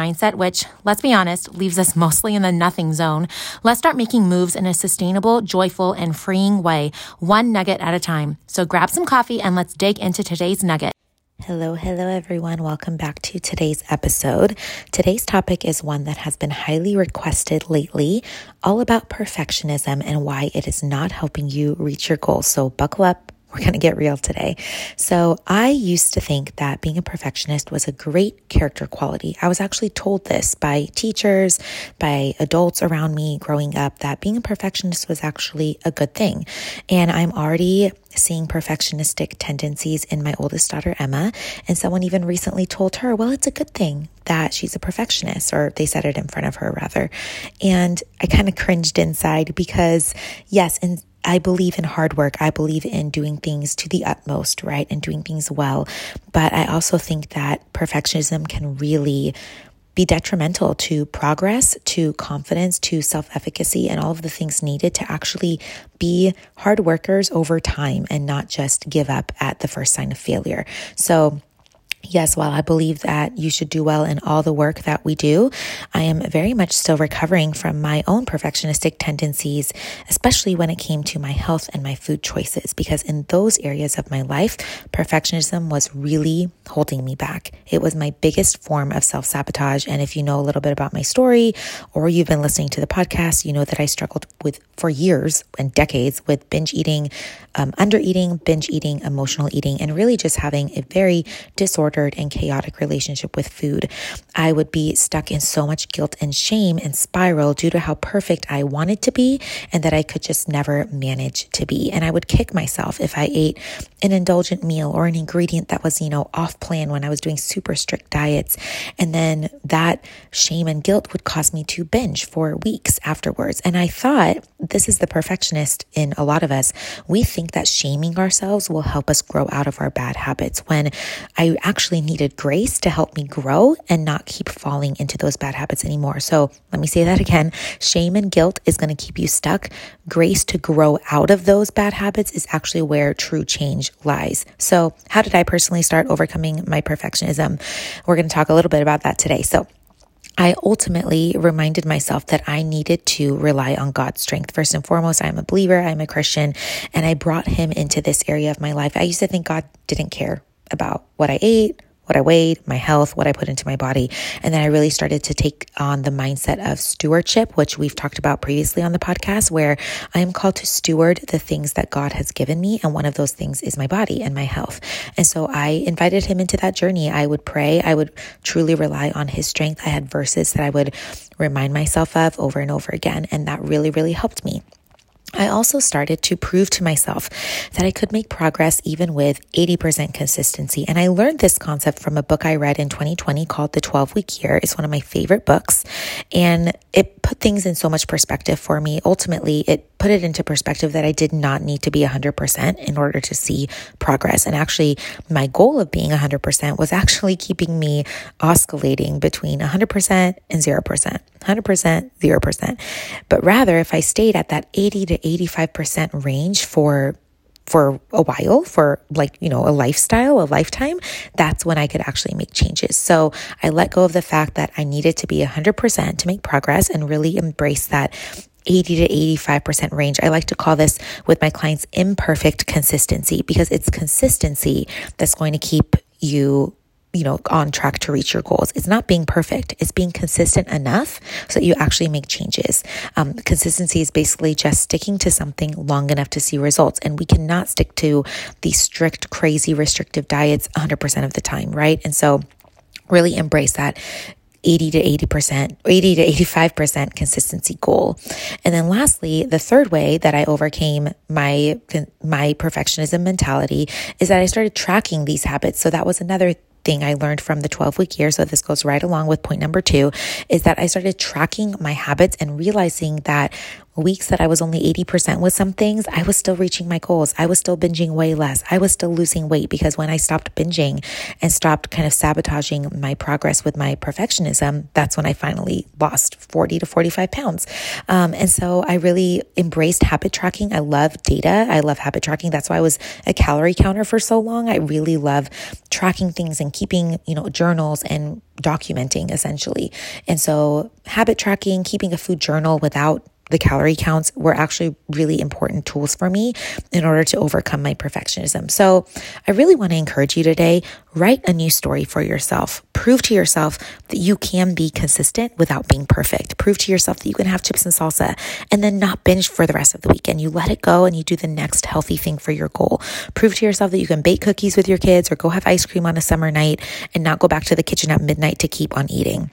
mindset, which, let's be honest, leaves us mostly in the nothing zone, let's start making moves in a sustainable, joyful, and freeing way, one nugget at a time. So grab some coffee and let's dig into today's nugget. Hello, hello, everyone. Welcome back to today's episode. Today's topic is one that has been highly requested lately, all about perfectionism and why it is not helping you reach your goals. So, buckle up, we're going to get real today. So, I used to think that being a perfectionist was a great character quality. I was actually told this by teachers, by adults around me growing up, that being a perfectionist was actually a good thing. And I'm already seeing perfectionistic tendencies in my oldest daughter, Emma. And someone even recently told her, well, it's a good thing that she's a perfectionist, or they said it in front of her, rather. And I kind of cringed inside because, yes, and I believe in hard work. I believe in doing things to the utmost, right? And doing things well. But I also think that perfectionism can really be detrimental to progress, to confidence, to self efficacy, and all of the things needed to actually be hard workers over time and not just give up at the first sign of failure. So, Yes, while I believe that you should do well in all the work that we do, I am very much still recovering from my own perfectionistic tendencies, especially when it came to my health and my food choices, because in those areas of my life, perfectionism was really holding me back. It was my biggest form of self sabotage. And if you know a little bit about my story or you've been listening to the podcast, you know that I struggled with for years and decades with binge eating, um, under eating, binge eating, emotional eating, and really just having a very disordered disordered and chaotic relationship with food. I would be stuck in so much guilt and shame and spiral due to how perfect I wanted to be and that I could just never manage to be. And I would kick myself if I ate an indulgent meal or an ingredient that was, you know, off plan when I was doing super strict diets. And then that shame and guilt would cause me to binge for weeks afterwards. And I thought this is the perfectionist in a lot of us. We think that shaming ourselves will help us grow out of our bad habits when I actually actually needed grace to help me grow and not keep falling into those bad habits anymore. So let me say that again. Shame and guilt is going to keep you stuck. Grace to grow out of those bad habits is actually where true change lies. So how did I personally start overcoming my perfectionism? We're going to talk a little bit about that today. So I ultimately reminded myself that I needed to rely on God's strength. First and foremost, I'm a believer, I'm a Christian, and I brought Him into this area of my life. I used to think God didn't care about what I ate, what I weighed, my health, what I put into my body. And then I really started to take on the mindset of stewardship, which we've talked about previously on the podcast, where I am called to steward the things that God has given me. And one of those things is my body and my health. And so I invited him into that journey. I would pray. I would truly rely on his strength. I had verses that I would remind myself of over and over again. And that really, really helped me. I also started to prove to myself that I could make progress even with 80% consistency. And I learned this concept from a book I read in 2020 called The 12 Week Year. It's one of my favorite books. And it put things in so much perspective for me. Ultimately, it put it into perspective that I did not need to be 100% in order to see progress. And actually, my goal of being 100% was actually keeping me oscillating between 100% and 0%, 100%, 0%. But rather, if I stayed at that 80 to 85% range for for a while, for like, you know, a lifestyle, a lifetime, that's when I could actually make changes. So I let go of the fact that I needed to be 100% to make progress and really embrace that 80 to 85% range. I like to call this with my clients imperfect consistency because it's consistency that's going to keep you you know, on track to reach your goals. It's not being perfect. It's being consistent enough so that you actually make changes. Um, consistency is basically just sticking to something long enough to see results. And we cannot stick to these strict, crazy, restrictive diets 100% of the time, right? And so really embrace that 80 to 80%, 80 to 85% consistency goal. And then lastly, the third way that I overcame my, my perfectionism mentality is that I started tracking these habits. So that was another thing I learned from the 12 week year. So this goes right along with point number two is that I started tracking my habits and realizing that weeks that I was only 80% with some things, I was still reaching my goals. I was still binging way less. I was still losing weight because when I stopped binging and stopped kind of sabotaging my progress with my perfectionism, that's when I finally lost 40 to 45 pounds. Um, and so I really embraced habit tracking. I love data. I love habit tracking. That's why I was a calorie counter for so long. I really love tracking things and keeping, you know, journals and documenting essentially. And so habit tracking, keeping a food journal without the calorie counts were actually really important tools for me in order to overcome my perfectionism. So I really want to encourage you today write a new story for yourself. Prove to yourself that you can be consistent without being perfect. Prove to yourself that you can have chips and salsa and then not binge for the rest of the weekend. You let it go and you do the next healthy thing for your goal. Prove to yourself that you can bake cookies with your kids or go have ice cream on a summer night and not go back to the kitchen at midnight to keep on eating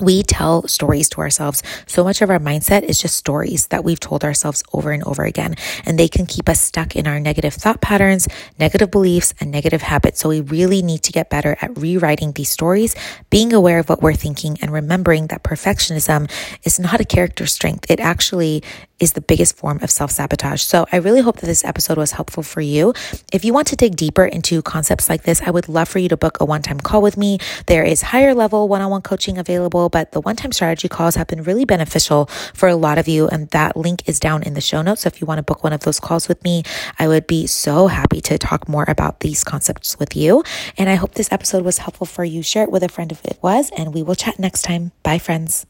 we tell stories to ourselves. So much of our mindset is just stories that we've told ourselves over and over again. And they can keep us stuck in our negative thought patterns, negative beliefs, and negative habits. So we really need to get better at rewriting these stories, being aware of what we're thinking, and remembering that perfectionism is not a character strength. It actually is the biggest form of self sabotage. So I really hope that this episode was helpful for you. If you want to dig deeper into concepts like this, I would love for you to book a one time call with me. There is higher level one on one coaching available, but the one time strategy calls have been really beneficial for a lot of you. And that link is down in the show notes. So if you want to book one of those calls with me, I would be so happy to talk more about these concepts with you. And I hope this episode was helpful for you. Share it with a friend if it was, and we will chat next time. Bye, friends.